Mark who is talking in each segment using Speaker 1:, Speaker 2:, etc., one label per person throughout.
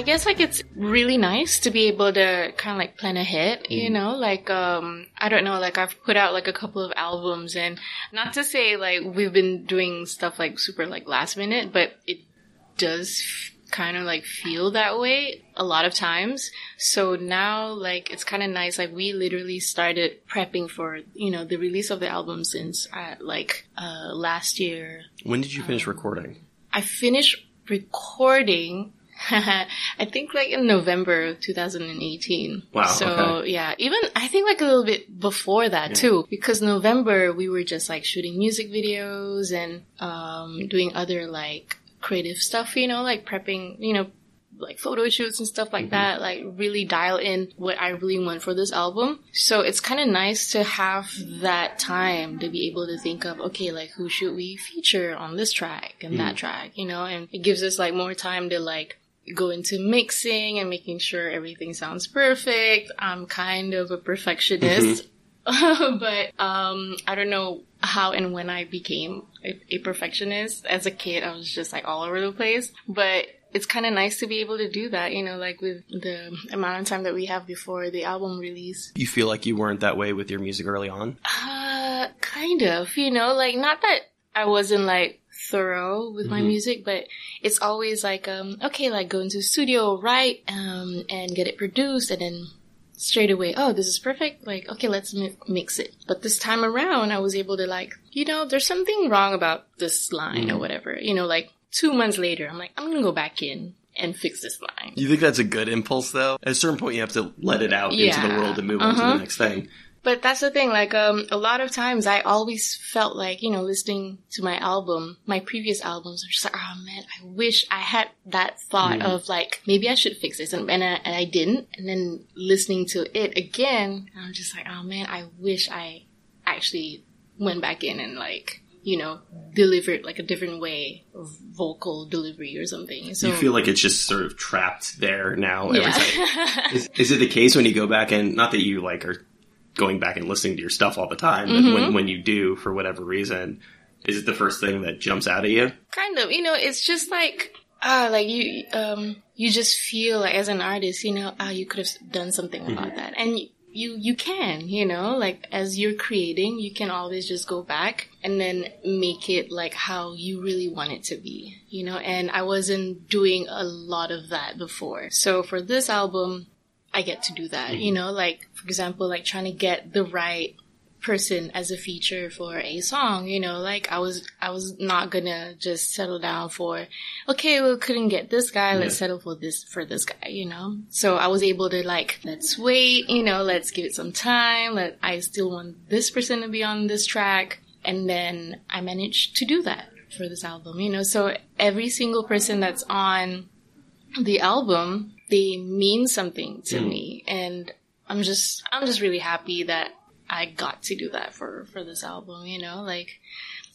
Speaker 1: I guess like it's really nice to be able to kind of like plan ahead, you
Speaker 2: Mm.
Speaker 1: know, like, um, I don't know, like I've put out like a couple of albums and not to say like we've been doing stuff like super like last minute, but it does kind of like feel that way a lot of times. So now like it's kind of nice. Like we literally started prepping for, you know, the release of the album since uh, like, uh, last year.
Speaker 2: When did you finish recording?
Speaker 1: I finished recording. I think like in November 2018.
Speaker 2: Wow,
Speaker 1: So
Speaker 2: okay.
Speaker 1: yeah, even I think like a little bit before that too, because November we were just like shooting music videos and um, doing other like creative stuff, you know, like prepping, you know, like photo shoots and stuff like that, like really dial in what I really want for this album. So it's kind of nice to have that time to be able to think of, okay, like who should we feature on this track and that track, you know, and it gives us like more time to like go into mixing and making sure everything sounds perfect. I'm kind of a perfectionist. but um I don't know how and when I became a, a perfectionist. As a kid, I was just like all over the place. But it's kind of nice to be able to do that, you know, like with the amount of time that we have before the album release.
Speaker 2: You feel like you weren't that way with your music early on?
Speaker 1: Uh, kind of, you know, like not that I wasn't like thorough with my music, but it's always like, um, okay, like go into the studio, write, um, and get it produced and then straight away, oh, this is perfect. Like, okay, let's mi- mix it. But this time around, I was able to like, you know, there's something wrong about this line or whatever, you know, like two months later, I'm like, I'm going to go back in and fix this line.
Speaker 2: You think that's a good impulse though? At a certain point you have to let it out into the world and move on to
Speaker 1: Uh-huh.
Speaker 2: the next thing.
Speaker 1: But that's the thing, like, um, a lot of times I always felt like, you know, listening to my album, my previous albums, I'm just like, oh man, I wish I had that thought of like, maybe I should fix this. And, and, I, and I didn't. And then listening to it again, I'm just like, oh man, I wish I actually went back in and like, you know, delivered like a different way of vocal delivery or something. So
Speaker 2: you feel like it's just sort of trapped there now every
Speaker 1: yeah.
Speaker 2: time. Is, is it the case when you go back and not that you like are going back and listening to your stuff all the time,
Speaker 1: Mm-hmm.
Speaker 2: when when you do for whatever reason, is it the first thing that jumps out at you?
Speaker 1: kind of you know it's just like ah like you um you just feel like as an artist you know ah you could have done something about that and you you can you know like as you're creating you can always just go back and then make it like how you really want it to be you know and i wasn't doing a lot of that before so for this album i get to do that you mm-hmm. know? Like for example like trying to get the right person as a feature for a song, you know, like I was, I was not gonna just settle down for, okay, well, couldn't get this guy, let's settle for this, for this guy, you know? So I was able to like, let's wait, you know, let's give it some time, let, I still want this person to be on this track. And then I managed to do that for this album, you know, so every single person that's on the album, they mean something to hmm. me. And I'm just, I'm just really happy that I got to do that for, for this album, you know, like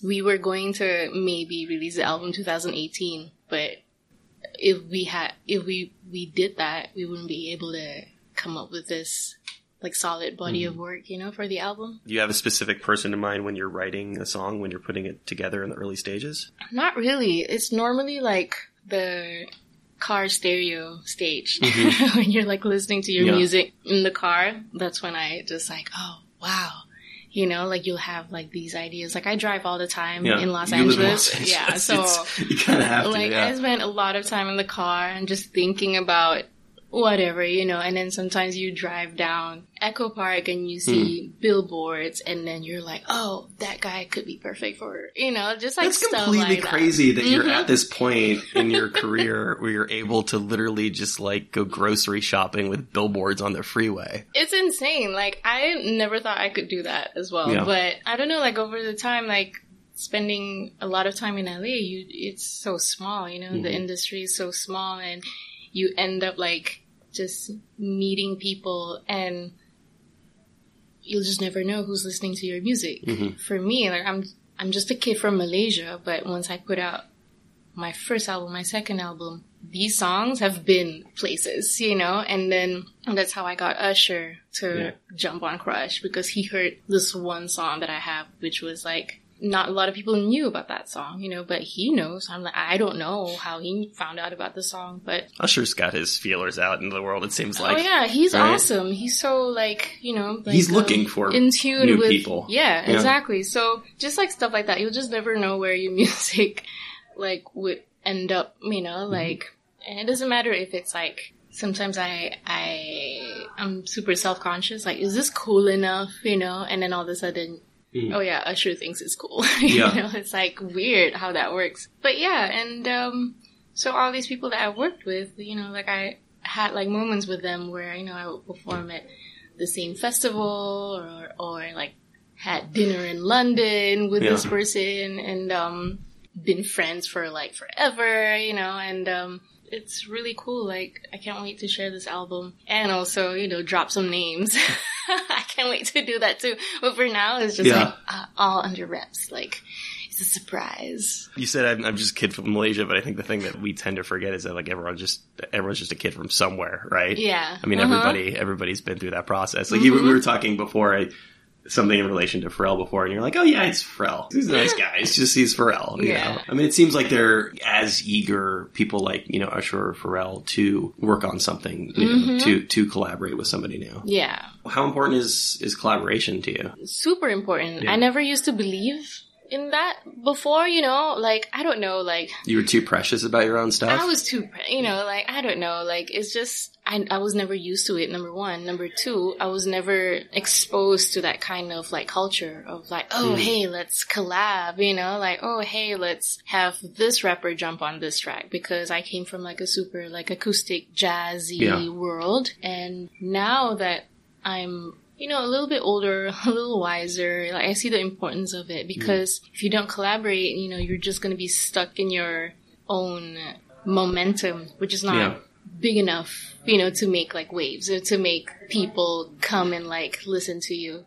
Speaker 1: we were going to maybe release the album 2018, but if we had, if we, we did that, we wouldn't be able to come up with this like solid body hmm. of work, you know, for the album.
Speaker 2: Do you have a specific person in mind when you're writing a song, when you're putting it together in the early stages?
Speaker 1: Not really. It's normally like the car stereo stage mm-hmm. when you're like listening to your
Speaker 2: Yeah.
Speaker 1: music in the car. That's when I just like, oh wow. You know, like you'll have like these ideas. Like I drive all the time in Los
Speaker 2: live in
Speaker 1: Angeles. Yeah. So
Speaker 2: It's- you kind of have to.
Speaker 1: like
Speaker 2: yeah.
Speaker 1: I spent a lot of time in the car and just thinking about whatever, you know, and then sometimes you drive down Echo Park and you see
Speaker 2: Hmm.
Speaker 1: billboards and then you're like, oh, that guy could be perfect for, you know, just like
Speaker 2: That's completely
Speaker 1: like
Speaker 2: crazy that, you're
Speaker 1: Mhm.
Speaker 2: at this point in your career where you're able to literally just like go grocery shopping with billboards on the freeway.
Speaker 1: It's insane. Like I never thought I could do that as well.
Speaker 2: Yeah.
Speaker 1: But I don't know, like over the time, like spending a lot of time in LA, you it's so small, you know,
Speaker 2: Mm-hmm.
Speaker 1: the industry is so small and you end up like just meeting people and you'll just never know who's listening to your music.
Speaker 2: Mm-hmm.
Speaker 1: For me, like I'm I'm just a kid from Malaysia, but once I put out my first album, my second album, these songs have been places, you know, and then that's how I got Usher to
Speaker 2: Yeah.
Speaker 1: jump on Crush because he heard this one song that I have, which was like not a lot of people knew about that song, you know, but he knows. I'm like, I don't know how he found out about the song, but
Speaker 2: Usher's got his feelers out into the world. It seems like.
Speaker 1: oh yeah, he's
Speaker 2: right?
Speaker 1: awesome. He's so like, you know, like,
Speaker 2: He's
Speaker 1: um,
Speaker 2: looking for
Speaker 1: in tune
Speaker 2: new
Speaker 1: with
Speaker 2: people.
Speaker 1: Yeah,
Speaker 2: Yeah.
Speaker 1: exactly. So just like stuff like that, you'll just never know where your music like would end up, you
Speaker 2: Mm-hmm.
Speaker 1: know, like and it doesn't matter if it's like sometimes I I I'm super self conscious, like, is this cool enough, you know? And then all of a sudden
Speaker 2: Mm.
Speaker 1: Oh yeah, Usher thinks it's cool. you
Speaker 2: Yeah.
Speaker 1: know, it's like weird how that works. But yeah, and um so all these people that I worked with, you know, like I had like moments with them where, you know, I would perform at the same festival or or like had dinner in London with
Speaker 2: Yeah.
Speaker 1: this person and um been friends for like forever, you know, and um it's really cool. Like I can't wait to share this album and also, you know, drop some names. I can't wait to do that too. But for now, it's just
Speaker 2: Yeah.
Speaker 1: like uh, all under wraps. Like it's a surprise.
Speaker 2: You said I'm, I'm just a kid from Malaysia, but I think the thing that we tend to forget is that like everyone just everyone's just a kid from somewhere, right?
Speaker 1: Yeah.
Speaker 2: I mean,
Speaker 1: Uh-huh.
Speaker 2: everybody everybody's been through that process. Like you, we were talking before, I, something in relation to Pharrell before, and you're like, oh yeah, it's Pharrell. He's a nice guy. It's just he's Pharrell. You
Speaker 1: Yeah.
Speaker 2: know? I mean, it seems like they're as eager people like you know Usher or Pharrell to work on something,
Speaker 1: Mm-hmm.
Speaker 2: know, to to collaborate with somebody new.
Speaker 1: Yeah.
Speaker 2: How important is is collaboration to you?
Speaker 1: super important.
Speaker 2: Yeah.
Speaker 1: I never used to believe in that before, you know, like I don't know, like
Speaker 2: You were too precious about your own stuff.
Speaker 1: I was too, you know, like I don't know, like it's just I I was never used to it. Number one, number two, I was never exposed to that kind of like culture of like, oh
Speaker 2: Mm.
Speaker 1: hey, let's collab, you know, like oh hey, let's have this rapper jump on this track because I came from like a super like acoustic jazzy
Speaker 2: Yeah.
Speaker 1: world, and now that I'm you know, a little bit older, a little wiser. Like I see the importance of it because if you don't collaborate, you know, you're just going to be stuck in your own momentum, which is not
Speaker 2: Yeah.
Speaker 1: big enough, you know, to make like waves or to make people come and like listen to you.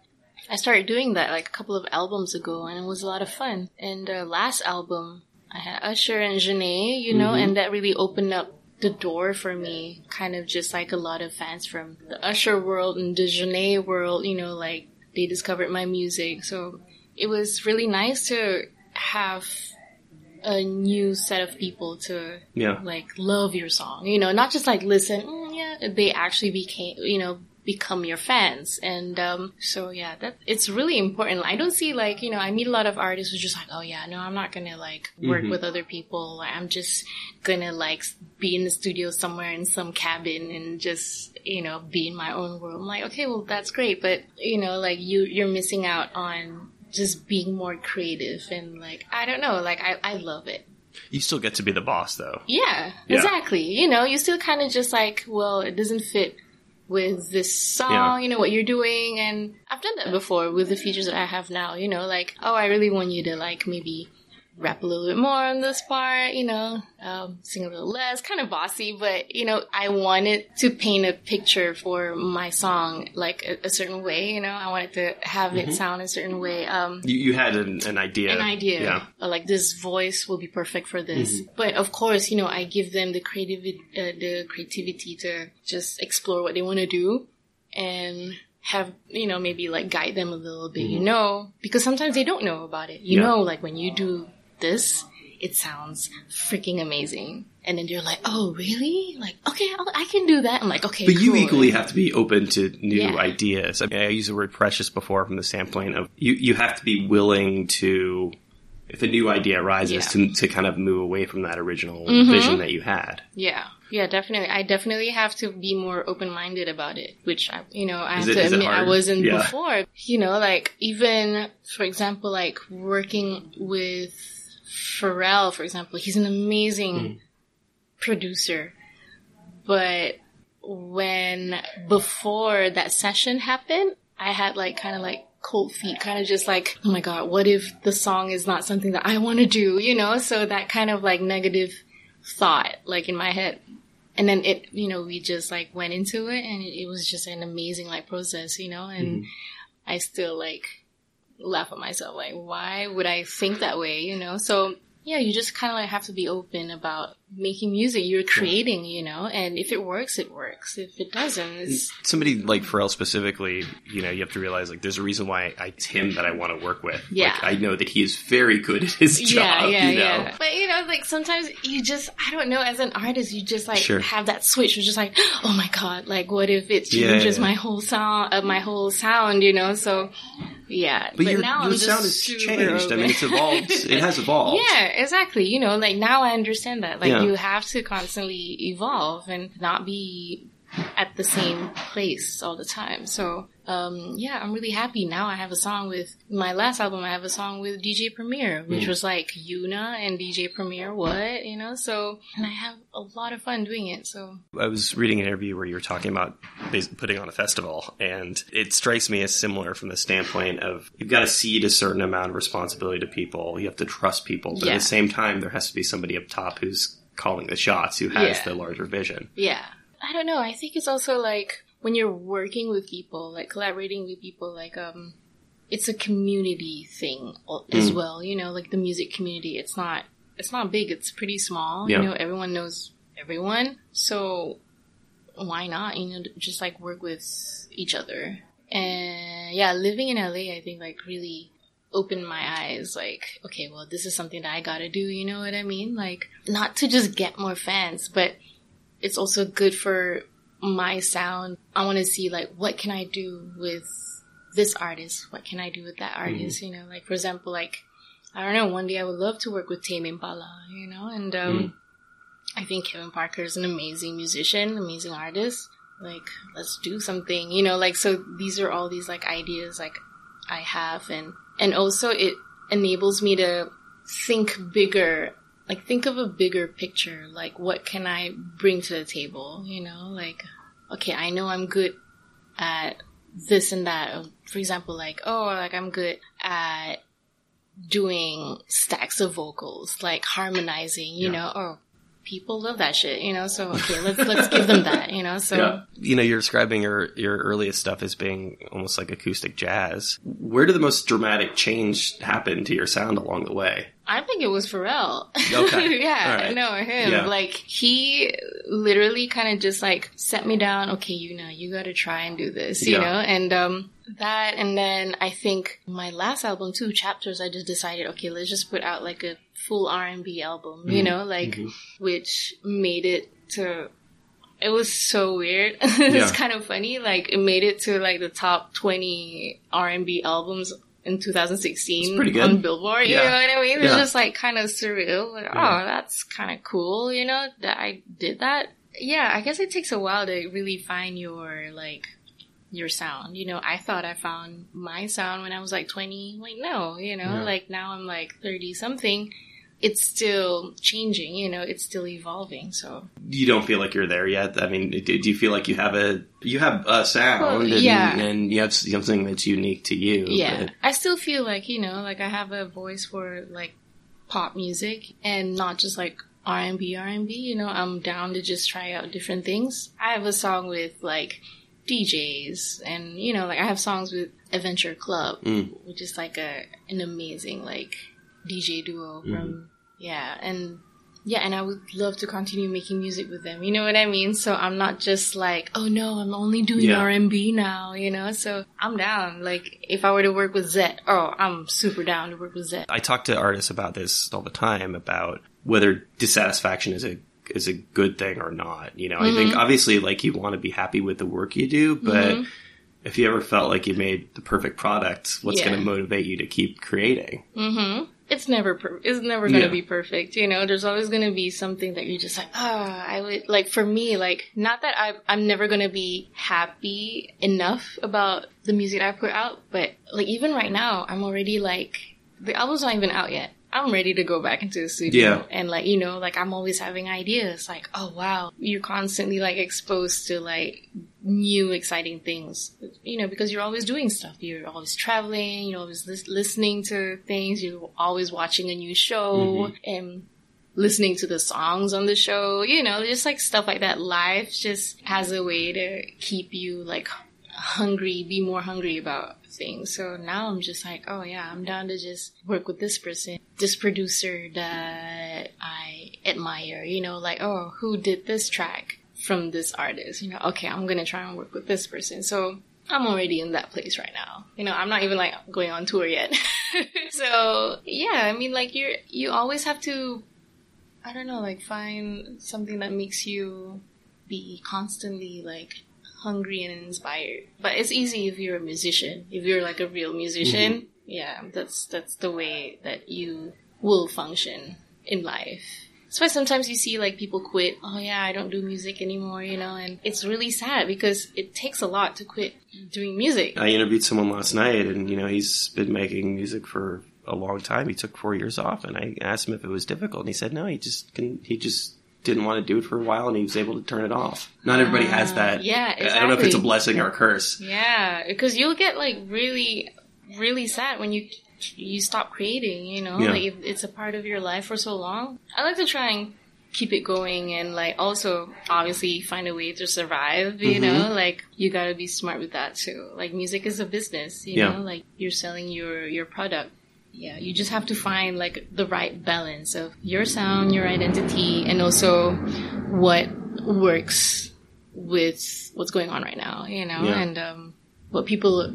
Speaker 1: I started doing that like a couple of albums ago and it was a lot of fun. And uh, last album, I had Usher and Jhené, you know, and that really opened up the door for me. Kind of just like a lot of fans from the Usher world and the Jhené world, you know, like they discovered my music. So it was really nice to have a new set of people to
Speaker 2: yeah.
Speaker 1: like love your song, you know, not just like listen, mm, yeah, they actually became, you know, become your fans. And, um, so yeah, that, it's really important. I don't see like, you know, I meet a lot of artists who just like, oh yeah, no, I'm not gonna like work
Speaker 2: Mhm.
Speaker 1: with other people. I'm just gonna like be in the studio somewhere in some cabin and just, you know, be in my own world. I'm like, okay, well, that's great. But, you know, like you, you're missing out on just being more creative and like, I don't know, like I, I love it.
Speaker 2: You still get to be the boss, though.
Speaker 1: Yeah,
Speaker 2: Yeah.
Speaker 1: exactly. You know, you still kind of just like, well, it doesn't fit with this song,
Speaker 2: Yeah.
Speaker 1: you know, what you're doing. And I've done that before with the features that I have now, you know, like, oh, I really want you to like maybe rap a little bit more on this part, you know, um, sing a little less, kind of bossy, but you know, I wanted to paint a picture for my song like a, a certain way, you know, I wanted to have
Speaker 2: Mm-hmm.
Speaker 1: it sound a certain way. Um,
Speaker 2: You, you had an, an idea.
Speaker 1: an idea
Speaker 2: Yeah.
Speaker 1: like this voice will be perfect for this
Speaker 2: Mm-hmm.
Speaker 1: but of course you know i give them the creativity uh, the creativity to just explore what they want to do and have you know maybe like guide them a little bit you know because sometimes they don't know about it you
Speaker 2: Mm-hmm. Yeah.
Speaker 1: know like when you do this it sounds freaking amazing and then you're like oh really like okay I'll, i can do that i'm like okay
Speaker 2: But you equally have to be open to new
Speaker 1: Yeah.
Speaker 2: ideas. I mean, I used the word precious before from the standpoint of you, you have to be willing to, if a new idea arises,
Speaker 1: Yeah. Mm-hmm.
Speaker 2: to, to kind of move away from that original vision that you had.
Speaker 1: Yeah, yeah, definitely. I definitely have to be more open minded about it, which I, you know, I
Speaker 2: Is
Speaker 1: have
Speaker 2: it-
Speaker 1: to admit I wasn't
Speaker 2: Yeah.
Speaker 1: before. You know, like even for example, like working with Pharrell, for example, he's an amazing
Speaker 2: Mm-hmm.
Speaker 1: producer, but when before that session happened, I had like kind of like cold feet, kind of just like, oh my god, what if the song is not something that I want to do, you know? So that kind of like negative thought, like in my head. And then it, you know, we just like went into it and it, it was just an amazing like process, you know, and I still like laugh at myself, like, why would I think that way, you know? So yeah, you just kind of like have to be open about making music you're creating, you know, and if it works, it works. If it doesn't, it's
Speaker 2: Somebody like Pharrell specifically, you know, you have to realize like there's a reason why I, it's him that I want to work with.
Speaker 1: Yeah.
Speaker 2: Like, I know that he is very good at his job.
Speaker 1: yeah, yeah,
Speaker 2: you know?
Speaker 1: yeah. But you know, like sometimes you just, I don't know, as an artist, you just like
Speaker 2: Sure.
Speaker 1: have that switch. You're just like, oh my god, like what if it
Speaker 2: Yeah,
Speaker 1: changes
Speaker 2: yeah.
Speaker 1: my whole sound, uh, my whole sound, you know? So, yeah.
Speaker 2: But, your,
Speaker 1: now
Speaker 2: your
Speaker 1: I'm
Speaker 2: sound has changed. I mean, it's evolved. it has evolved.
Speaker 1: Yeah, exactly. You know, like now I understand that. Like
Speaker 2: Yeah.
Speaker 1: you have to constantly evolve and not be at the same place all the time. So, um, yeah, I'm really happy now. I have a song with my last album. I have a song with DJ Premier, which
Speaker 2: Mm.
Speaker 1: was like Yuna and DJ Premier. What you know? So, and I have a lot of fun doing it. So,
Speaker 2: I was reading an interview where you were talking about putting on a festival, and it strikes me as similar from the standpoint of you've got to cede a certain amount of responsibility to people. You have to trust people, but
Speaker 1: Yeah.
Speaker 2: at the same time, there has to be somebody up top who's calling the shots, who has
Speaker 1: Yeah.
Speaker 2: the larger vision.
Speaker 1: Yeah. I don't know. I think it's also like when you're working with people, like collaborating with people, like, um, it's a community thing as
Speaker 2: Mm.
Speaker 1: well, you know, like the music community. It's not, it's not big. It's pretty small.
Speaker 2: Yeah.
Speaker 1: You know, everyone knows everyone. So why not, you know, just like work with each other. And yeah, living in LA, I think like really opened my eyes like okay well this is something that i gotta do you know what i mean like not to just get more fans but it's also good for my sound. I want to see like what can I do with this artist? What can I do with that artist? You know, like for example, like I don't know. One day I would love to work with Tame Impala. You know, and um, I think Kevin Parker is an amazing musician, amazing artist. Like let's do something. You know, like so these are all these like ideas like I have, and and also it enables me to think bigger like think of a bigger picture like what can i bring to the table you know like okay i know i'm good at this and that um, for example like oh like i'm good at doing stacks of vocals like harmonizing you
Speaker 2: Yeah.
Speaker 1: know oh people love that shit you know so okay let's let's give them that you know so
Speaker 2: You know, you're describing your your earliest stuff as being almost like acoustic jazz. Where did the most dramatic change happen to your sound along the way?
Speaker 1: I think it was Pharrell.
Speaker 2: Okay.
Speaker 1: yeah,
Speaker 2: right.
Speaker 1: no, him.
Speaker 2: Yeah.
Speaker 1: Like he literally kind of just like set me down. Okay, you know, you got to try and do this, you
Speaker 2: Yeah.
Speaker 1: know, and um that, and then I think my last album, two chapters, I just decided, okay, let's just put out like a full R and B album, you
Speaker 2: Mhm.
Speaker 1: know, like
Speaker 2: Mhm.
Speaker 1: which made it to. It was so weird. it's
Speaker 2: Yeah.
Speaker 1: kind of funny. Like it made it to like the top twenty R and B albums in 2016
Speaker 2: It's pretty good.
Speaker 1: on Billboard. You know what I mean? It's
Speaker 2: Yeah.
Speaker 1: just like kind of surreal. Like,
Speaker 2: Yeah.
Speaker 1: oh, that's kind of cool. You know that I did that. Yeah, I guess it takes a while to really find your like your sound. You know, I thought I found my sound when I was like 20. Like no, you know,
Speaker 2: Yeah.
Speaker 1: like now I'm like 30 something. It's still changing. You know, it's still evolving. So
Speaker 2: You don't feel like you're there yet. I mean, do you feel like you have a you have a sound
Speaker 1: Well,
Speaker 2: and,
Speaker 1: yeah.
Speaker 2: and you have something that's unique to you?
Speaker 1: yeah,
Speaker 2: but-
Speaker 1: I still feel like you know, like I have a voice for like pop music and not just like R and B, R and B. You know, I'm down to just try out different things. I have a song with like DJs, and you know, like I have songs with Adventure Club,
Speaker 2: Mm.
Speaker 1: which is like a an amazing like DJ duo
Speaker 2: Mm-hmm.
Speaker 1: from yeah, and yeah, and I would love to continue making music with them. You know what I mean? So I'm not just like, oh no, I'm only doing
Speaker 2: Yeah.
Speaker 1: R and B now. You know, so I'm down. Like if I were to work with Zedd, oh, I'm super down to work with Zedd.
Speaker 2: I talk to artists about this all the time about whether dissatisfaction is a is a good thing or not. You know, I think obviously like you want to be happy with the work you do, but if you ever felt like you made the perfect product, what's
Speaker 1: Yeah.
Speaker 2: going to motivate you to keep creating?
Speaker 1: Mm-hmm. It's never per- it's never gonna
Speaker 2: Yeah.
Speaker 1: be perfect. You know, there's always gonna be something that you're just like, ah, I would like. For me, like, not that I I'm never gonna be happy enough about the music I put out, but like even right now, I'm already like the album's not even out yet. I'm ready to go back into the studio.
Speaker 2: Yeah.
Speaker 1: and like you know, like I'm always having ideas. Like, oh wow, you're constantly like exposed to like new exciting things. You know because you're always doing stuff. You're always traveling. You're always lis- listening to things. You're always watching a new show mm-hmm. and listening to the songs on the show. You know just like stuff like that. Life just has a way to keep you like hungry be more hungry about thing. So now I'm just like, oh yeah, I'm down to just work with this person, this producer that I admire, you know, like, oh, who did this track from this artist? You know, okay, I'm gonna try and work with this person. So I'm already in that place right now. You know, I'm not even like going on tour yet. so yeah, I mean, like you're, you always have to, I don't know, like find something that makes you be constantly like hungry and inspired. But it's easy if you're a musician. If you're like a real musician, mm-hmm. yeah, that's that's the way that you will function in life. That's why sometimes you see like people quit. Oh yeah, I don't do music anymore, you know, and it's really sad because it takes a lot to quit doing music.
Speaker 2: I interviewed someone last night, and you know he's been making music for a long time. He took four years off, and I asked him if it was difficult, and he said no. He just can. He just didn't want to do it for a while and he was able to turn it off. Not everybody uh, has that.
Speaker 1: Yeah, exactly.
Speaker 2: I don't know if it's a blessing or a curse.
Speaker 1: Yeah, because you'll get like really, really sad when you you stop creating. You know, yeah. like it's a part of your life for so long. I like to try and keep it going and like also obviously find a way to survive you mm-hmm. know like you got to be smart with that too like music is a business you yeah. know like you're selling your your product yeah, you just have to find like the right balance of your sound, your identity, and also what works with what's going on right now, you know, yeah. and um, what people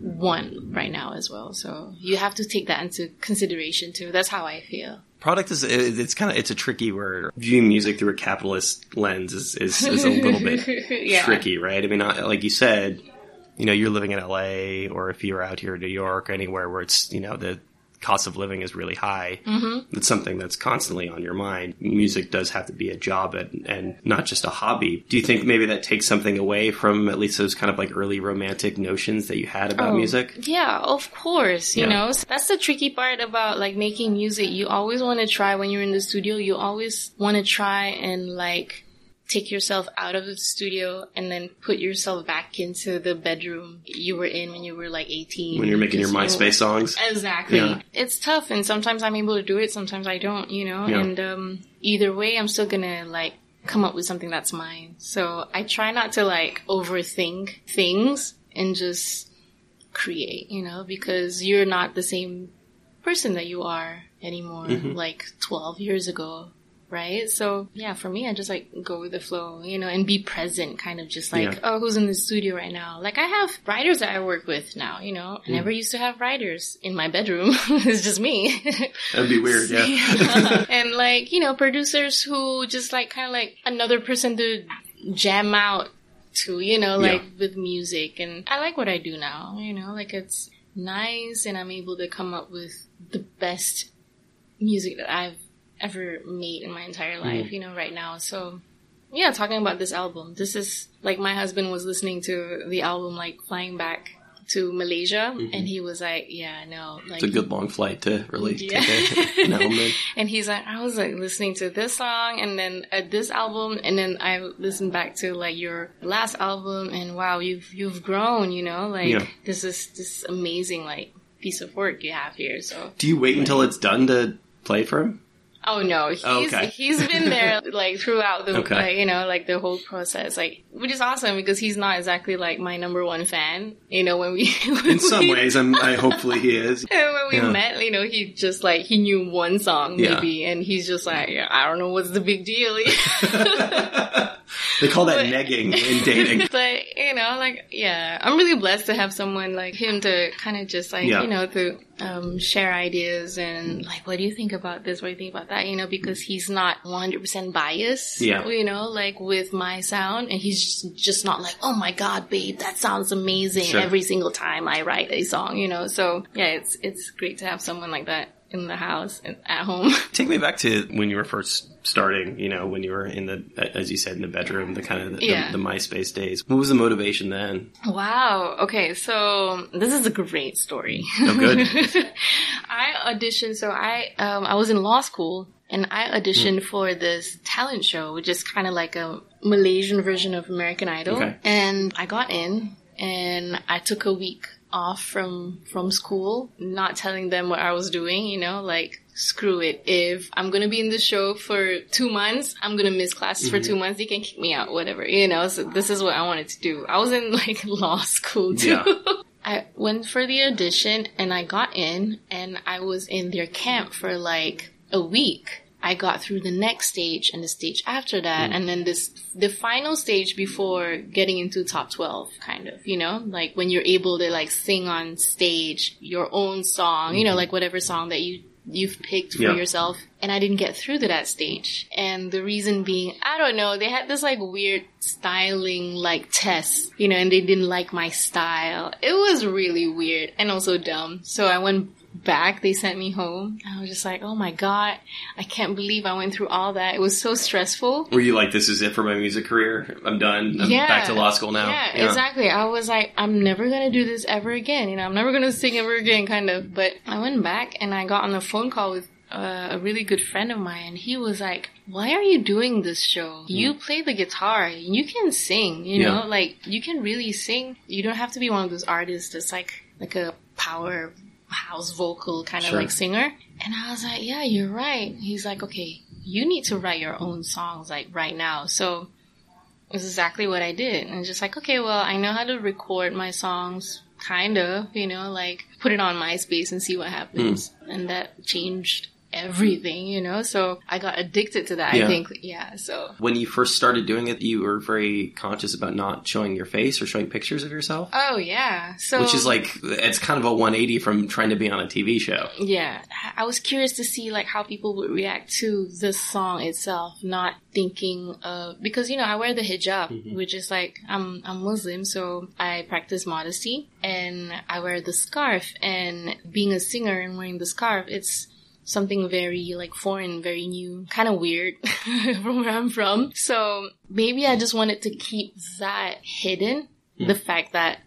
Speaker 1: want right now as well. So you have to take that into consideration too. That's how I feel.
Speaker 2: Product is it's kind of it's a tricky word. Viewing music through a capitalist lens is is, is a little bit yeah. tricky, right? I mean, like you said, you know, you're living in LA or if you're out here in New York or anywhere where it's, you know, the cost of living is really high, mm-hmm. it's something that's constantly on your mind. Music does have to be a job and, and not just a hobby. Do you think maybe that takes something away from at least those kind of like early romantic notions that you had about oh, music?
Speaker 1: Yeah, of course. You yeah. know, that's the tricky part about like making music. You always want to try when you're in the studio, you always want to try and like take yourself out of the studio and then put yourself back into the bedroom you were in when you were like 18.
Speaker 2: When you're making your MySpace songs.
Speaker 1: Exactly. Yeah. It's tough and sometimes I'm able to do it, sometimes I don't, you know, yeah. and um, either way I'm still gonna like come up with something that's mine. So I try not to like overthink things and just create, you know, because you're not the same person that you are anymore mm-hmm. like 12 years ago right? So yeah, for me, I just like go with the flow, you know, and be present, kind of just like, yeah. oh, who's in the studio right now? Like I have writers that I work with now, you know. I mm. never used to have writers in my bedroom. it's just me.
Speaker 2: That'd be weird, yeah.
Speaker 1: yeah. and like, you know, producers who just like kind of like another person to jam out to, you know, like yeah. with music. And I like what I do now, you know, like it's nice and I'm able to come up with the best music that I've ever made in my entire mm-hmm. life, mm. you know, right now. So yeah, talking about this album, this is like my husband was listening to the album like flying back to Malaysia, mm-hmm. and he was like, "Yeah, no,
Speaker 2: like it's a good long flight to really yeah. take an album."
Speaker 1: and he's like, "I was like listening to this song, and then uh, this album, and then I listened back to like your last album, and wow, you've you've grown, you know, like yeah. this is this amazing like piece of work you have here." So,
Speaker 2: do you wait like, until it's done to play for him?
Speaker 1: Oh no, he's okay. he's been there like throughout the okay. like, you know like the whole process, like which is awesome because he's not exactly like my number one fan. You know when we
Speaker 2: when in some we, ways, I'm, I hopefully he is.
Speaker 1: And when we yeah. met, you know, he just like he knew one song maybe, yeah. and he's just like, I don't know what's the big deal.
Speaker 2: They call that but, negging in dating.
Speaker 1: But, you know, like, yeah, I'm really blessed to have someone like him to kind of just like, yeah. you know, to um, share ideas and like, what do you think about this? What do you think about that? You know, because he's not 100% biased, yeah. you know, like with my sound. And he's just, just not like, oh my God, babe, that sounds amazing sure. every single time I write a song, you know? So yeah, it's, it's great to have someone like that in the house and at home.
Speaker 2: Take me back to when you were first starting, you know, when you were in the, as you said, in the bedroom, the kind of the, yeah. the, the, MySpace days. What was the motivation then?
Speaker 1: Wow. Okay. So this is a great story.
Speaker 2: Oh, good.
Speaker 1: I auditioned. So I, um, I was in law school and I auditioned mm. for this talent show, which is kind of like a Malaysian version of American Idol. Okay. And I got in and I took a week off from from school, not telling them what I was doing, you know, like screw it. If I'm gonna be in the show for two months, I'm gonna miss classes mm-hmm. for two months. They can kick me out, whatever, you know. So this is what I wanted to do. I was in like law school too. Yeah. I went for the audition and I got in and I was in their camp for like a week. I got through the next stage and the stage after that, mm. and then this the final stage before getting into top twelve, kind of, you know, like when you're able to like sing on stage your own song, you know, mm-hmm. like whatever song that you you've picked for
Speaker 2: Yeah.
Speaker 1: yourself. And I didn't get through to that stage, and the reason being, I don't know, they had this like weird styling like test, you know, and they didn't like my style. It was really weird and also dumb. So I went back, they sent me home. I was just like, oh my god, I can't believe I went through all that. It was so stressful.
Speaker 2: Were you like, this is it for my music career? I'm done. I'm
Speaker 1: Yeah.
Speaker 2: back to law school now.
Speaker 1: Yeah, exactly. I was like, I'm never gonna do this ever again. You know, I'm never gonna sing ever again, kind of. But I went back and I got on a phone call with uh, a really good friend of mine, and he was like, "Why are you doing this show? You play the guitar, you can sing. You know, like you can really sing. You don't have to be one of those artists that's like like a power house vocal kind of
Speaker 2: Sure.
Speaker 1: like singer." And I was like, "Yeah, you're right." He's like, "Okay." You need to write your own songs like right now. So it was exactly what I did. And just like, okay, well, I know how to record my songs, kind of, you know, like put it on MySpace and see what happens.
Speaker 2: Hmm.
Speaker 1: And that changed everything, you know? So I got addicted to that,
Speaker 2: Yeah.
Speaker 1: I think. Yeah, so.
Speaker 2: When you first started doing it, you were very conscious about not showing your face or showing pictures of yourself,
Speaker 1: Oh, yeah. So.
Speaker 2: which is like it's kind of a 180 from trying to be on a TV show.
Speaker 1: Yeah, I was curious to see like how people would react to the song itself, not thinking of because you know I wear the hijab, mm-hmm. which is like I'm I'm Muslim, so I practice modesty, and I wear the scarf. And being a singer and wearing the scarf, it's something very like foreign, very new, kind of weird from where I'm from. So maybe I just wanted to keep that hidden, the fact that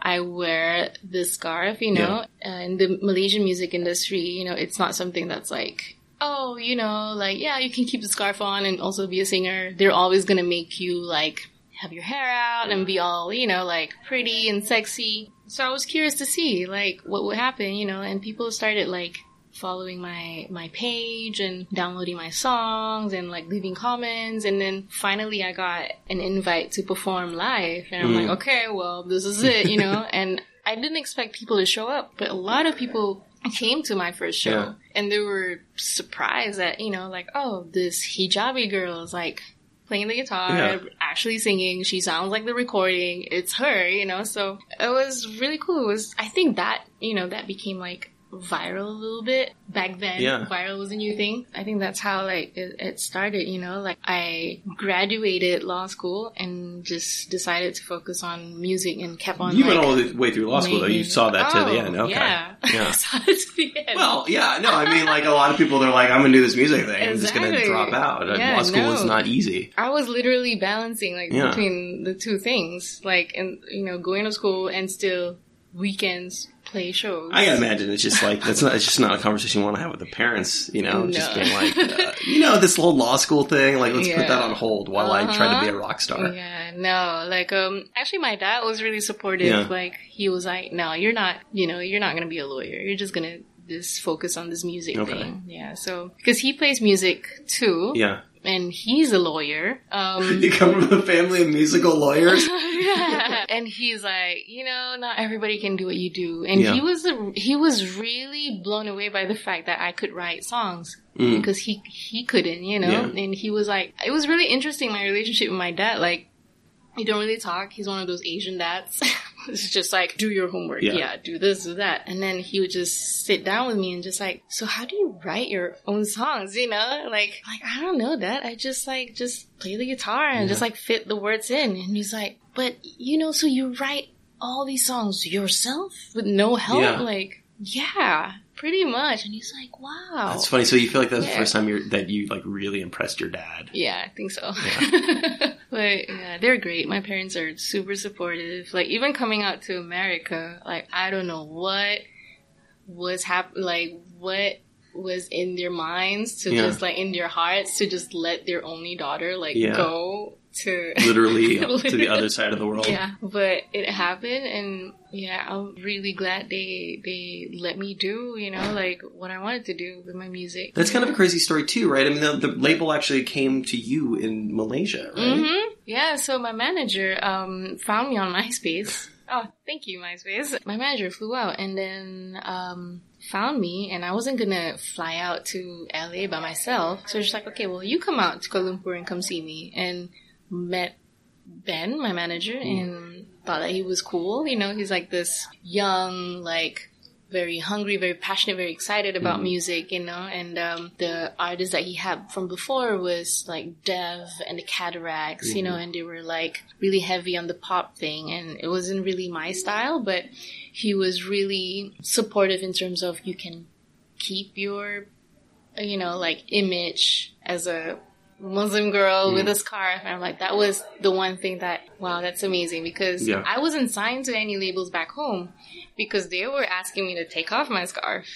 Speaker 1: I wear this scarf, you know, uh, in the Malaysian music industry, you know, it's not something that's like, oh, you know, like, yeah, you can keep the scarf on and also be a singer. They're always gonna make you like have your hair out and be all, you know, like pretty and sexy. So I was curious to see like what would happen, you know, and people started like following my my page and downloading my songs and like leaving comments. And then finally I got an invite to perform live. And I'm
Speaker 2: Mm.
Speaker 1: like okay well this is it you know? And I didn't expect people to show up but a lot of people came to my first show.
Speaker 2: Yeah.
Speaker 1: and they were surprised that you know like oh this hijabi girl is like playing the guitar
Speaker 2: Yeah.
Speaker 1: actually singing. She sounds like the recording. It's her you know? So it was really cool. It was I think that you know that became like viral a little bit back then
Speaker 2: Yeah.
Speaker 1: viral was a new thing i think that's how like it, it started you know like i graduated law school and just decided to focus on music and kept on
Speaker 2: You
Speaker 1: like,
Speaker 2: went all the way through law school, though. You saw that to the
Speaker 1: Oh,
Speaker 2: end. Okay.
Speaker 1: yeah,
Speaker 2: Yeah.
Speaker 1: saw it to the end.
Speaker 2: Well, yeah, no, I mean, like a lot of people, they're like, I'm to do this music thing. I'm just to drop out.
Speaker 1: Yeah,
Speaker 2: law school is not easy.
Speaker 1: I was literally balancing like
Speaker 2: Yeah.
Speaker 1: between the two things, like and you know going to school and still weekends play shows.
Speaker 2: I gotta imagine it's just like that's not. It's just not a conversation you want to have with the parents. You know, just being like, uh, you know, this whole law school thing. Like, let's put that on hold while I try to be a
Speaker 1: Uh-huh.
Speaker 2: rock star.
Speaker 1: Yeah, no, like um actually my dad was really supportive.
Speaker 2: Yeah.
Speaker 1: Like he was like, No, you're not you know, you're not gonna be a lawyer. You're just gonna just focus on this music
Speaker 2: Okay.
Speaker 1: thing. Yeah, so because he plays music too.
Speaker 2: Yeah,
Speaker 1: And he's a lawyer. Um
Speaker 2: you come from a family of musical lawyers.
Speaker 1: yeah. And he's like, you know, not everybody can do what you do. And
Speaker 2: Yeah.
Speaker 1: he was he was really blown away by the fact that I could write songs
Speaker 2: Mm.
Speaker 1: because he he couldn't, you know.
Speaker 2: Yeah.
Speaker 1: And he was like, it was really interesting my relationship with my dad. Like, we don't really talk. He's one of those Asian dads. it's just like, do your homework.
Speaker 2: Yeah.
Speaker 1: Yeah. do this, do that. And then he would just sit down with me and just like, so how do you write your own songs? You know, like, like, I don't know, that. I just like, just play the guitar and just like fit the words in. And he's like, but you know, so you write all these songs yourself with no help?
Speaker 2: Yeah.
Speaker 1: Like, yeah, pretty much. And he's like, wow.
Speaker 2: That's funny. So you feel like that's the first time you're, that you like really impressed your dad.
Speaker 1: Yeah, I think so. but yeah, they're great. My parents are super supportive. Like even coming out to America, like I don't know what was hap- like what was in their minds to
Speaker 2: Yeah.
Speaker 1: just like in their hearts to just let their only daughter like
Speaker 2: Yeah.
Speaker 1: go to
Speaker 2: Literally to the other side of the world.
Speaker 1: yeah, but it happened, and yeah, I'm really glad they they let me do you know like what I wanted to do with my music.
Speaker 2: That's kind of a crazy story too, right? I mean, the, the label actually came to you in Malaysia, right?
Speaker 1: hmm Yeah, so my manager um, found me on MySpace Oh, thank you, MySpace. My manager flew out and then um, found me, and I wasn't gonna fly out to LA by myself. So she's like, okay, well, you come out to Kuala Lumpur and come see me. And met Ben, my manager, hmm. and thought that he was cool. You know, he's like this young, like very hungry, very passionate, very excited about hmm. music, you know, and um, the artists that he had from before was like Dev and the Cataracs, you know, mm-hmm. and they were like really heavy on the pop thing, and it wasn't really my style, but he was really supportive in terms of you can keep your, you know, like image as a Muslim girl with mm. a scarf. And I'm like, that was the one thing that, wow, that's amazing because
Speaker 2: Yeah.
Speaker 1: I wasn't signed to any labels back home because they were asking me to take off my scarf,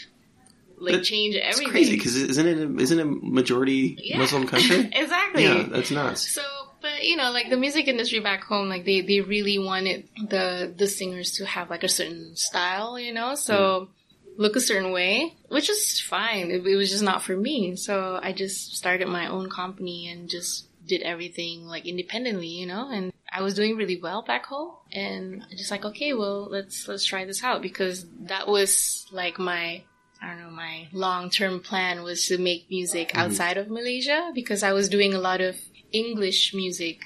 Speaker 1: like change
Speaker 2: It's
Speaker 1: everything.
Speaker 2: crazy because isn't it a, isn't a majority
Speaker 1: Yeah.
Speaker 2: Muslim country?
Speaker 1: exactly.
Speaker 2: yeah, that's nuts.
Speaker 1: So, but you know, like the music industry back home, like they, they really wanted the the singers to have like a certain style, you know, so mm. Look a certain way, which is fine. It, it was just not for me. So I just started my own company and just did everything like independently, you know, and I was doing really well back home and I just like, okay, well, let's, let's try this out because that was like my, I don't know, my long term plan was to make music mm-hmm. outside of Malaysia because I was doing a lot of English music,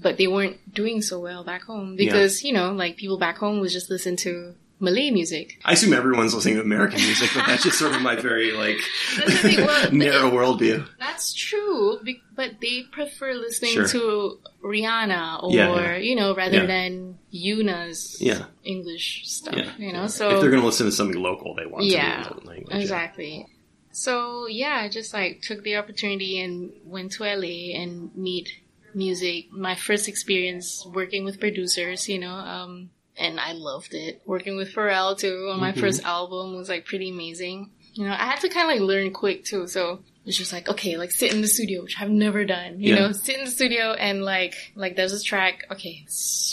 Speaker 1: but they weren't doing so well back home because, you know, like people back home was just listen to Malay music.
Speaker 2: I assume everyone's listening to American music, but that's just sort of my very like
Speaker 1: That's the thing, well,
Speaker 2: narrow worldview.
Speaker 1: That's true, but they prefer listening
Speaker 2: Sure.
Speaker 1: to Rihanna or,
Speaker 2: Yeah, yeah.
Speaker 1: you know, rather
Speaker 2: Yeah.
Speaker 1: than Yuna's
Speaker 2: Yeah.
Speaker 1: English stuff, you know, so if
Speaker 2: they're going to listen to something local, they want
Speaker 1: Yeah,
Speaker 2: to language.
Speaker 1: Exactly. So yeah, I just like took the opportunity and went to LA and meet music. My first experience working with producers, you know, um, and I loved it. Working with Pharrell too on my
Speaker 2: Mhm.
Speaker 1: first album was like pretty amazing. You know, I had to kind of like learn quick too, so it's just like okay, like sit in the studio, which I've never done. You
Speaker 2: Yeah.
Speaker 1: know, sit in the studio and like like there's this track, okay,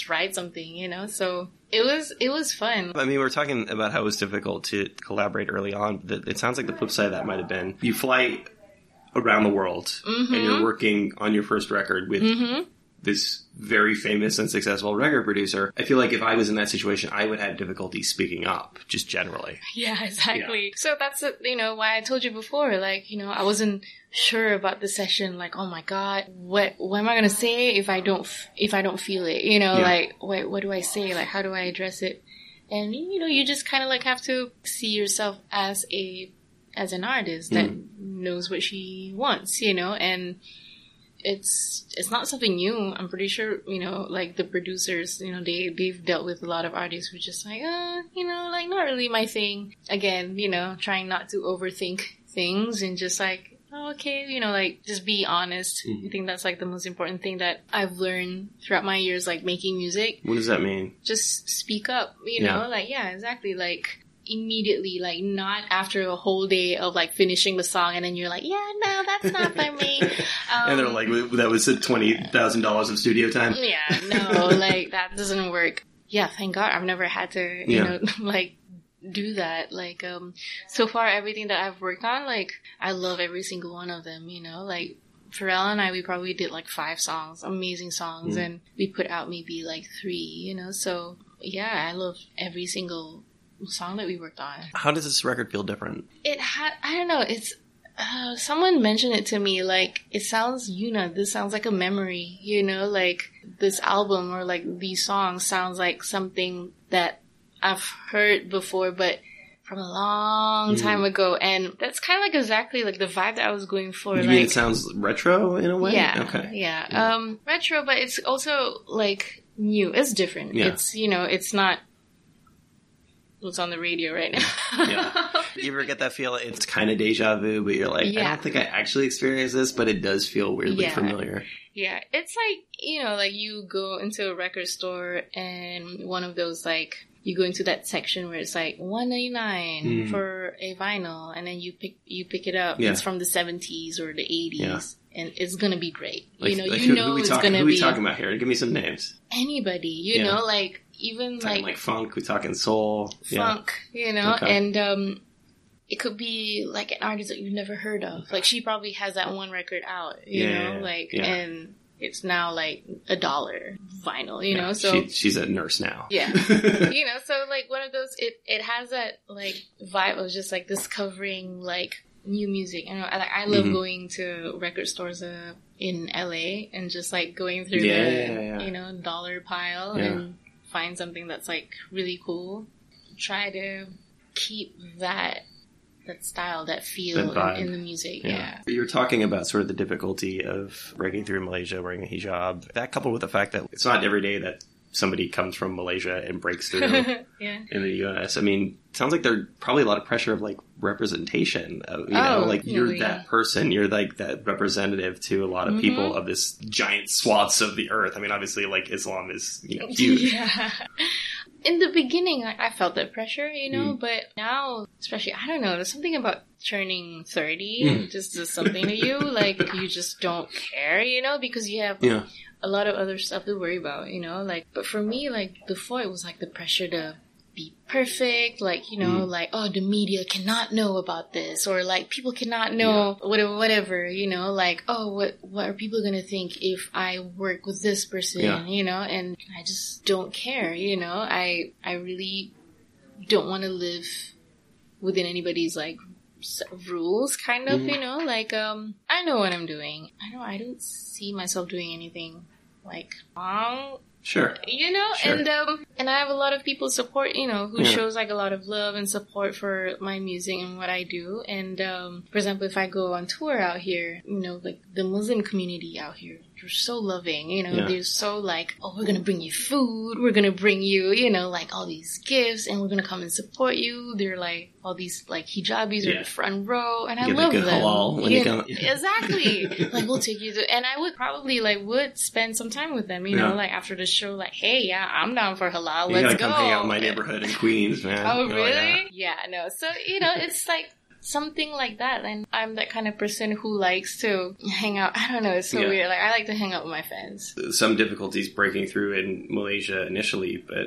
Speaker 1: write something. You know, so it was it was fun.
Speaker 2: I mean, we are talking about how it was difficult to collaborate early on. But it sounds like the flip side of that might have been you fly around the world and you're working on your first record with
Speaker 1: Mm-hmm.
Speaker 2: This very famous and successful record producer. I feel like if I was in that situation, I would have difficulty speaking up, just generally.
Speaker 1: Yeah, exactly. So that's, you know, why I told you before, like, you know, I wasn't sure about the session, like, oh my god, what, what am I gonna say if I don't, if I don't feel it? You know,
Speaker 2: Yeah.
Speaker 1: like, what, what do I say? Like, how do I address it? And, you know, you just kind of like have to see yourself as a, as an artist that mm. knows what she wants, you know, and it's it's not something new. I'm pretty sure you know, like the producers, you know, they they've dealt with a lot of artists who just like, uh, you know, like not really my thing. Again, you know, trying not to overthink things and just like, oh, okay, you know, like just be honest. I think that's like the most important thing that I've learned throughout my years, like making music.
Speaker 2: What does that mean?
Speaker 1: Just speak up, you
Speaker 2: Yeah.
Speaker 1: know, like yeah, exactly, like immediately, like not after a whole day of like finishing the song and then you're like, yeah, no, that's not for me. Um,
Speaker 2: and they're like, that was twenty thousand dollars of studio time.
Speaker 1: yeah, no, like that doesn't work. Yeah, thank God I've never had to, you
Speaker 2: Yeah.
Speaker 1: know, like do that. Like, um, so far everything that I've worked on, like, I love every single one of them, you know, like, Pharrell and I, we probably did like five songs, amazing songs,
Speaker 2: Mm.
Speaker 1: and we put out maybe like three, you know, so yeah, I love every single song that we worked on.
Speaker 2: How does this record feel different?
Speaker 1: It had, I don't know, it's, uh, someone mentioned it to me, like, it sounds, you know, this sounds like a memory, you know, like, this album or like these songs sounds like something that I've heard before, but from a long
Speaker 2: Mm.
Speaker 1: time ago. And that's kind of like exactly like the vibe that I was going for.
Speaker 2: you
Speaker 1: like,
Speaker 2: mean it sounds retro in a way?
Speaker 1: yeah,
Speaker 2: Okay.
Speaker 1: yeah, Um, retro, but it's also like new. It's different.
Speaker 2: Yeah.
Speaker 1: It's, you know, it's not what's on the radio right now.
Speaker 2: Yeah. You ever get that feel? It's kind of deja vu, but you're like, I don't think I actually experienced this, but it does feel weirdly
Speaker 1: Yeah.
Speaker 2: familiar.
Speaker 1: Yeah, it's like, you know, like you go into a record store and one of those like you go into that section where it's like 199
Speaker 2: Mm.
Speaker 1: for a vinyl and then you pick you pick it up.
Speaker 2: Yeah.
Speaker 1: It's from the 70s or the 80s
Speaker 2: Yeah.
Speaker 1: and it's going to be great.
Speaker 2: Like,
Speaker 1: you know,
Speaker 2: like
Speaker 1: you
Speaker 2: who,
Speaker 1: know
Speaker 2: who
Speaker 1: it's
Speaker 2: talking,
Speaker 1: going
Speaker 2: who
Speaker 1: to
Speaker 2: we
Speaker 1: be
Speaker 2: talking about here? Give me some names.
Speaker 1: anybody, you
Speaker 2: Yeah.
Speaker 1: know, like even like,
Speaker 2: like, funk. We talking soul. Yeah.
Speaker 1: funk, you know,
Speaker 2: Okay.
Speaker 1: and um it could be like an artist that you've never heard of. Like she probably has that one record out, you
Speaker 2: Yeah,
Speaker 1: know,
Speaker 2: yeah,
Speaker 1: like
Speaker 2: yeah.
Speaker 1: and it's now like a dollar vinyl, you know. So
Speaker 2: she, she's a nurse now.
Speaker 1: yeah, you know. So like one of those, it it has that like vibe of just like discovering like new music. You know, I, like I love
Speaker 2: Mhm.
Speaker 1: going to record stores uh, in LA and just like going through
Speaker 2: Yeah,
Speaker 1: the
Speaker 2: yeah, yeah.
Speaker 1: you know dollar pile
Speaker 2: Yeah.
Speaker 1: and find something that's like really cool. Try to keep that that style, that feel
Speaker 2: That
Speaker 1: in, in the music. Yeah.
Speaker 2: You're talking about sort of the difficulty of breaking through Malaysia wearing a hijab. That coupled with the fact that it's not every day that somebody comes from Malaysia and breaks through
Speaker 1: yeah.
Speaker 2: in the US. I mean, sounds like there's probably a lot of pressure of like representation. Of, you know,
Speaker 1: Oh,
Speaker 2: like you're that person, you're like that representative to a lot of people of this giant swaths of the earth. I mean, obviously, like Islam is you know huge.
Speaker 1: Yeah. In the beginning, I, I felt that pressure, you know,
Speaker 2: Mm.
Speaker 1: but now, especially, I don't know, there's something about turning 30,
Speaker 2: Mm.
Speaker 1: just does something to you, like, you just don't care, you know, because you have
Speaker 2: Yeah,
Speaker 1: a lot of other stuff to worry about, you know, like, but for me, like, before it was like the pressure to be perfect, like, you know,
Speaker 2: Mm.
Speaker 1: like, oh, the media cannot know about this, or like, people cannot know, whatever, whatever, you know, like, oh, what, what are people gonna think if I work with this person,
Speaker 2: Yeah.
Speaker 1: you know, and I just don't care, you know, I, I really don't want to live within anybody's like rules kind of
Speaker 2: Mhm.
Speaker 1: you know like um i know what i'm doing i don't i don't see myself doing anything like wrong
Speaker 2: sure.
Speaker 1: you know
Speaker 2: Sure.
Speaker 1: and um and i have a lot of people support you know who
Speaker 2: Yeah.
Speaker 1: shows like a lot of love and support for my music and what i do and um for example if i go on tour out here you know like the muslim community out here they're so loving you know
Speaker 2: Yeah.
Speaker 1: they're so like oh we're gonna bring you food we're gonna bring you you know like all these gifts and we're gonna come and support you they're like all these like hijabis are
Speaker 2: in
Speaker 1: the front row and i love them
Speaker 2: you
Speaker 1: Yeah,
Speaker 2: come-
Speaker 1: exactly like we'll take you to and i would probably like would spend some time with them you know like after the show like hey yeah i'm down for halal
Speaker 2: You
Speaker 1: let's
Speaker 2: gotta
Speaker 1: go
Speaker 2: come hang out in my neighborhood in Queens, man.
Speaker 1: oh really
Speaker 2: like,
Speaker 1: yeah no so you know it's like something like that and i'm that kind of person who likes to hang out i don't know it's so
Speaker 2: Yeah.
Speaker 1: weird like i like to hang out with my fans
Speaker 2: uh, some difficulties breaking through in Malaysia initially, but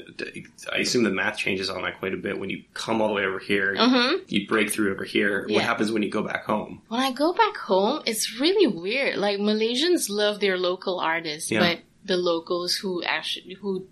Speaker 2: I assume the math changes on that quite a bit when you come all the way over here.
Speaker 1: mm-hmm
Speaker 2: You break through over here. What happens when you go back home?
Speaker 1: when I go back home, it's really weird. Like Malaysians love their local artists,
Speaker 2: Yeah.
Speaker 1: but the locals who actually who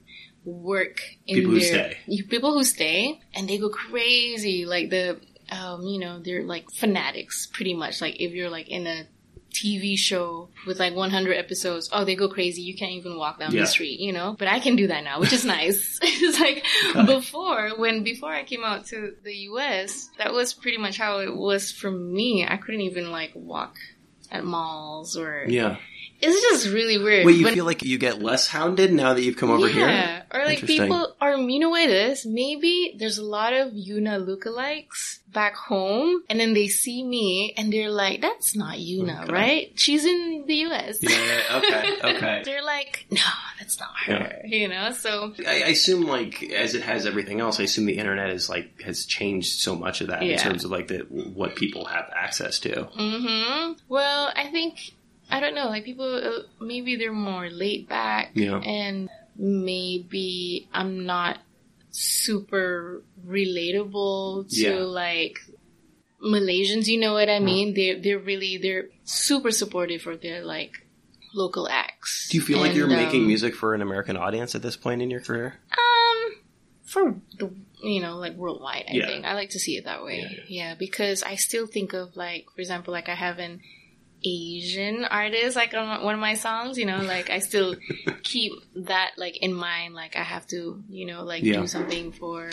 Speaker 1: work in
Speaker 2: People who
Speaker 1: their
Speaker 2: stay.
Speaker 1: people who stay and they go crazy. Like the um, you know, they're like fanatics pretty much. Like if you're like in a TV show with like 100 episodes, oh, they go crazy. You can't even walk down
Speaker 2: Yeah.
Speaker 1: the street, you know? But I can do that now, which is nice. it's like before, when, before I came out to the US, that was pretty much how it was for me. I couldn't even like walk at malls or,
Speaker 2: Yeah.
Speaker 1: It's just really weird.
Speaker 2: Wait, you
Speaker 1: When-
Speaker 2: feel like you get less hounded now that you've come over here?
Speaker 1: yeah. Or like people, are you know what it is? Maybe there's a lot of Yuna lookalikes back home and then they see me and they're like, that's not Yuna,
Speaker 2: Okay.
Speaker 1: right? She's in the US.
Speaker 2: Yeah, yeah, okay, okay.
Speaker 1: they're like, no, that's not her, you know? So,
Speaker 2: I, I assume, like, as it has everything else, I assume the internet is like has changed so much of that in terms of like the what people have access to.
Speaker 1: hmm Well, I think, I don't know, like people, uh, maybe they're more laid back
Speaker 2: Yeah.
Speaker 1: and maybe I'm not super relatable to
Speaker 2: Yeah.
Speaker 1: like Malaysians, you know what I mean? They're, they're really, they're super supportive for their like local acts.
Speaker 2: Do you feel like you're
Speaker 1: And,
Speaker 2: making
Speaker 1: um,
Speaker 2: music for an American audience at this point in your career?
Speaker 1: Um, for the you know like worldwide, I
Speaker 2: Yeah.
Speaker 1: think I like to see it that way.
Speaker 2: Yeah,
Speaker 1: Yeah, because I still think of like, for example, like I have an Asian artist like on one of my songs. You know, like I still keep that like in mind. Like I have to, you know, like
Speaker 2: Yeah.
Speaker 1: do something for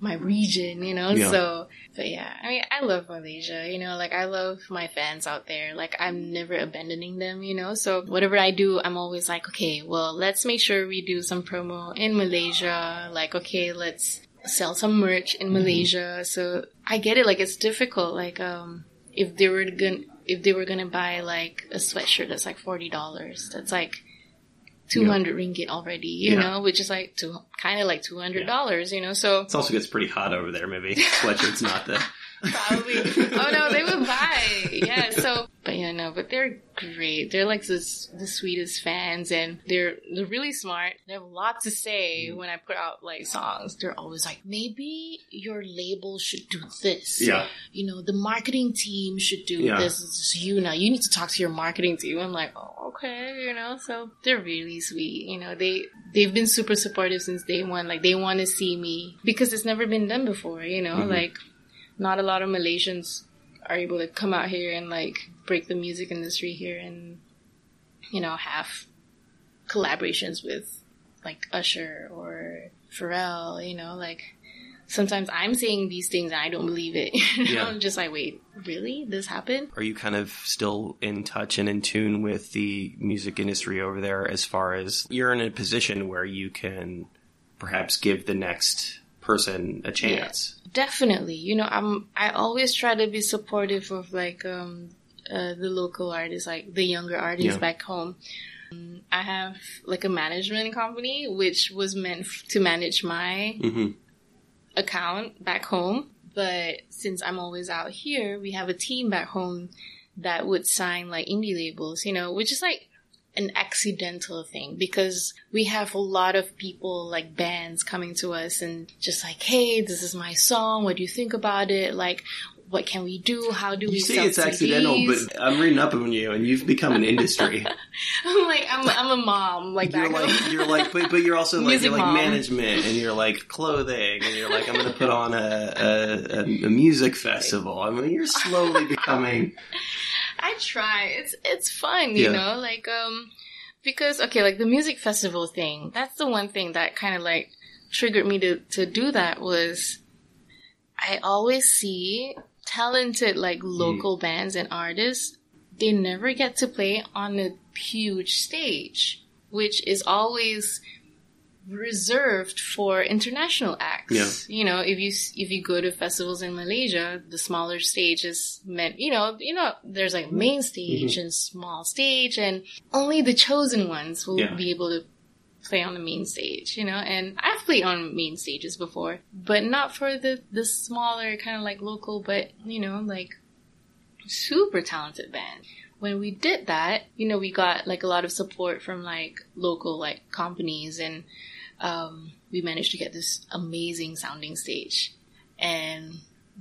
Speaker 1: my region. You know,
Speaker 2: Yeah.
Speaker 1: so but yeah, I mean, I love Malaysia. You know, like I love my fans out there. Like I'm never abandoning them. You know, so whatever I do, I'm always like, okay, well, let's make sure we do some promo in Malaysia. Like, okay, let's sell some merch in Malaysia. So I get it. Like it's difficult. Like um, if they were gonna if they were gonna buy like a sweatshirt that's like forty dollars, that's like. 200 ringgit already, you
Speaker 2: Yeah.
Speaker 1: know, which is like two, kind of like $200, you know, so
Speaker 2: It also gets pretty hot over there. Maybe sweatshirt's not the.
Speaker 1: Probably. oh no, they would buy. Yeah. So, but yeah, no, but they're great. They're like the, the sweetest fans and they're, they're really smart. They have a lot to say
Speaker 2: Mm.
Speaker 1: when I put out like songs. They're always like, maybe your label should do this.
Speaker 2: Yeah.
Speaker 1: You know, the marketing team should do
Speaker 2: Yeah.
Speaker 1: this. It's you now. You need to talk to your marketing team. I'm like, oh, okay, you know, so they're really sweet. You know, they, they've been super supportive since day one. Like they want to see me because it's never been done before, you know,
Speaker 2: Mhm.
Speaker 1: like not a lot of Malaysians are able to come out here and like break the music industry here and you know have collaborations with like Usher or Pharrell, you know, like sometimes I'm saying these things and I don't believe it. You know?
Speaker 2: Yeah.
Speaker 1: I'm just like, wait, really? This happened?
Speaker 2: Are you kind of still in touch and in tune with the music industry over there as far as you're in a position where you can perhaps give the next person a chance?
Speaker 1: Definitely. You know, I'm I always try to be supportive of like um uh, the local artists, like the younger artists
Speaker 2: Yeah.
Speaker 1: back home. Um, I have like a management company which was meant f- to manage my
Speaker 2: hmm
Speaker 1: account back home. But since I'm always out here, we have a team back home that would sign like indie labels, you know, which is like an accidental thing because we have a lot of people like bands coming to us and just like, hey, this is my song. What do you think about it? Like, what can we do? How do we
Speaker 2: You say
Speaker 1: sell
Speaker 2: it's accidental,
Speaker 1: CDs?
Speaker 2: but I'm reading up on you, and you've become an industry.
Speaker 1: I'm like, I'm, I'm a mom, like
Speaker 2: you're like,
Speaker 1: home.
Speaker 2: you're like, but, but you're also like,
Speaker 1: Music
Speaker 2: you're like
Speaker 1: mom.
Speaker 2: management, and you're like clothing, and you're like, I'm going to put on a, a, a, a music festival. I mean, you're slowly becoming.
Speaker 1: I try. It's it's fun, you
Speaker 2: Yeah.
Speaker 1: know, like um because okay, like the music festival thing. That's the one thing that kind of like triggered me to to do that was I always see talented like mm. local bands and artists they never get to play on a huge stage, which is always reserved for international acts.
Speaker 2: Yeah.
Speaker 1: You know, if you if you go to festivals in Malaysia, the smaller stage is meant. You know, you know, there's like main mm-hmm. stage and small stage, and only the chosen ones will
Speaker 2: Yeah.
Speaker 1: be able to play on the main stage. You know, and I've played on main stages before, but not for the the smaller kind of like local, but you know, like super talented band. When we did that, you know, we got like a lot of support from like local like companies and um, we managed to get this amazing sounding stage. And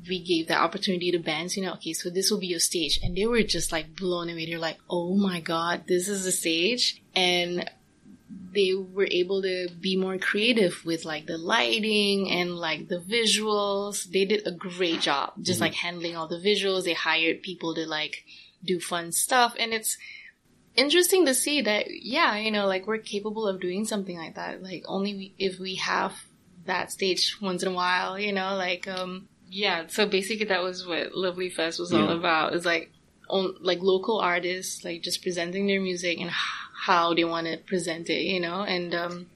Speaker 1: we gave that opportunity to bands, you know, okay, so this will be your stage. And they were just like blown away. They're like, oh my God, this is the stage. And they were able to be more creative with like the lighting and like the visuals. They did a great job just like handling all the visuals. They hired people to like do fun stuff. And it's interesting to see that, yeah, you know, like we're capable of doing something like that. Like only if we have that stage once in a while, you know, like, um, yeah. So basically that was what Lovely Fest was all about. It's like, on, like local artists, like just presenting their music and h- how they want to present it, you know, and, um,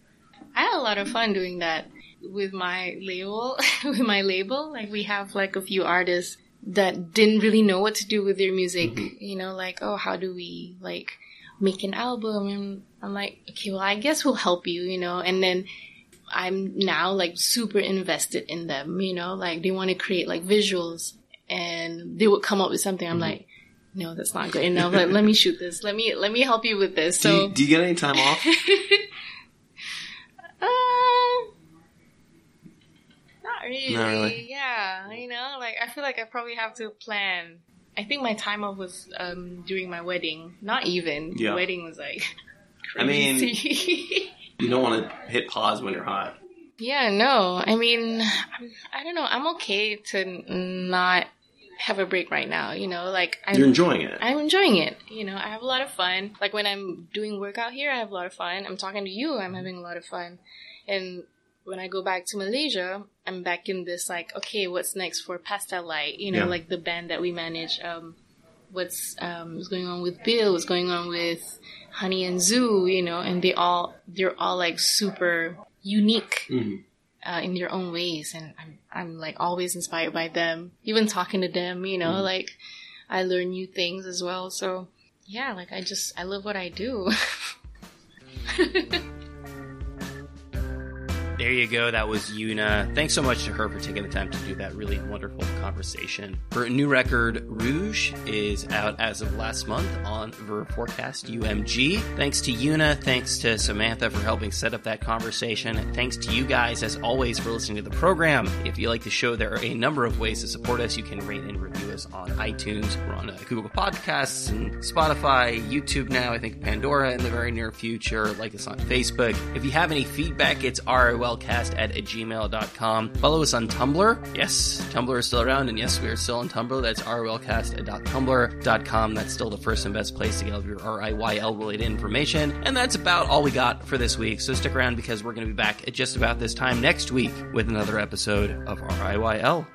Speaker 1: I had a lot of fun doing that with my label, with my label. Like we have like a few artists that didn't really know what to do with their music, you know, like, oh, how do we like make an album? And I'm like, okay, well, I guess we'll help you, you know, and then I'm now like super invested in them, you know, like they want to create like visuals and they would come up with something. I'm like, no, that's not good enough. Like, let me shoot this. Let me, let me help you with this.
Speaker 2: Do,
Speaker 1: So,
Speaker 2: you, do you get any time off?
Speaker 1: uh, not really.
Speaker 2: Not really.
Speaker 1: Yeah, you know, like I feel like I probably have to plan. I think my time off was um during my wedding. Not even.
Speaker 2: Yeah.
Speaker 1: The wedding was like
Speaker 2: I mean-
Speaker 1: crazy.
Speaker 2: You don't want to hit pause when you're hot.
Speaker 1: yeah, no. I mean, I'm, I don't know. I'm okay to not have a break right now. You know, like I'm,
Speaker 2: You're enjoying it.
Speaker 1: I'm enjoying it. You know, I have a lot of fun. Like when I'm doing work out here, I have a lot of fun. I'm talking to you, I'm having a lot of fun. And when I go back to Malaysia, I'm back in this like, okay, what's next for Pastel Light? You know,
Speaker 2: Yeah.
Speaker 1: like the band that we manage. Um, what's um, what's going on with Bill? What's going on with Honey and Zoo? You know, and they all they're all like super unique
Speaker 2: Mhm.
Speaker 1: Uh, in their own ways, and I'm I'm like always inspired by them. Even talking to them, you know, like I learn new things as well. So yeah, like I just I love what I do.
Speaker 2: There you go. That was Yuna. Thanks so much to her for taking the time to do that really wonderful conversation. Her new record, Rouge, is out as of last month on Verve Forecast UMG. Thanks to Yuna. Thanks to Samantha for helping set up that conversation. Thanks to you guys, as always, for listening to the program. If you like the show, there are a number of ways to support us. You can rate and review us on iTunes. We're on uh, Google Podcasts and Spotify, YouTube now, I think Pandora in the very near future. Like us on Facebook. If you have any feedback, it's rolcast at gmail.com. Follow us on Tumblr. Yes, Tumblr is still around, and yes, we are still on Tumblr. That's rolcast.tumblr.com. That's still the first and best place to get all your RIYL related information. And that's about all we got for this week. So stick around because we're going to be back at just about this time next week with another episode of RIYL.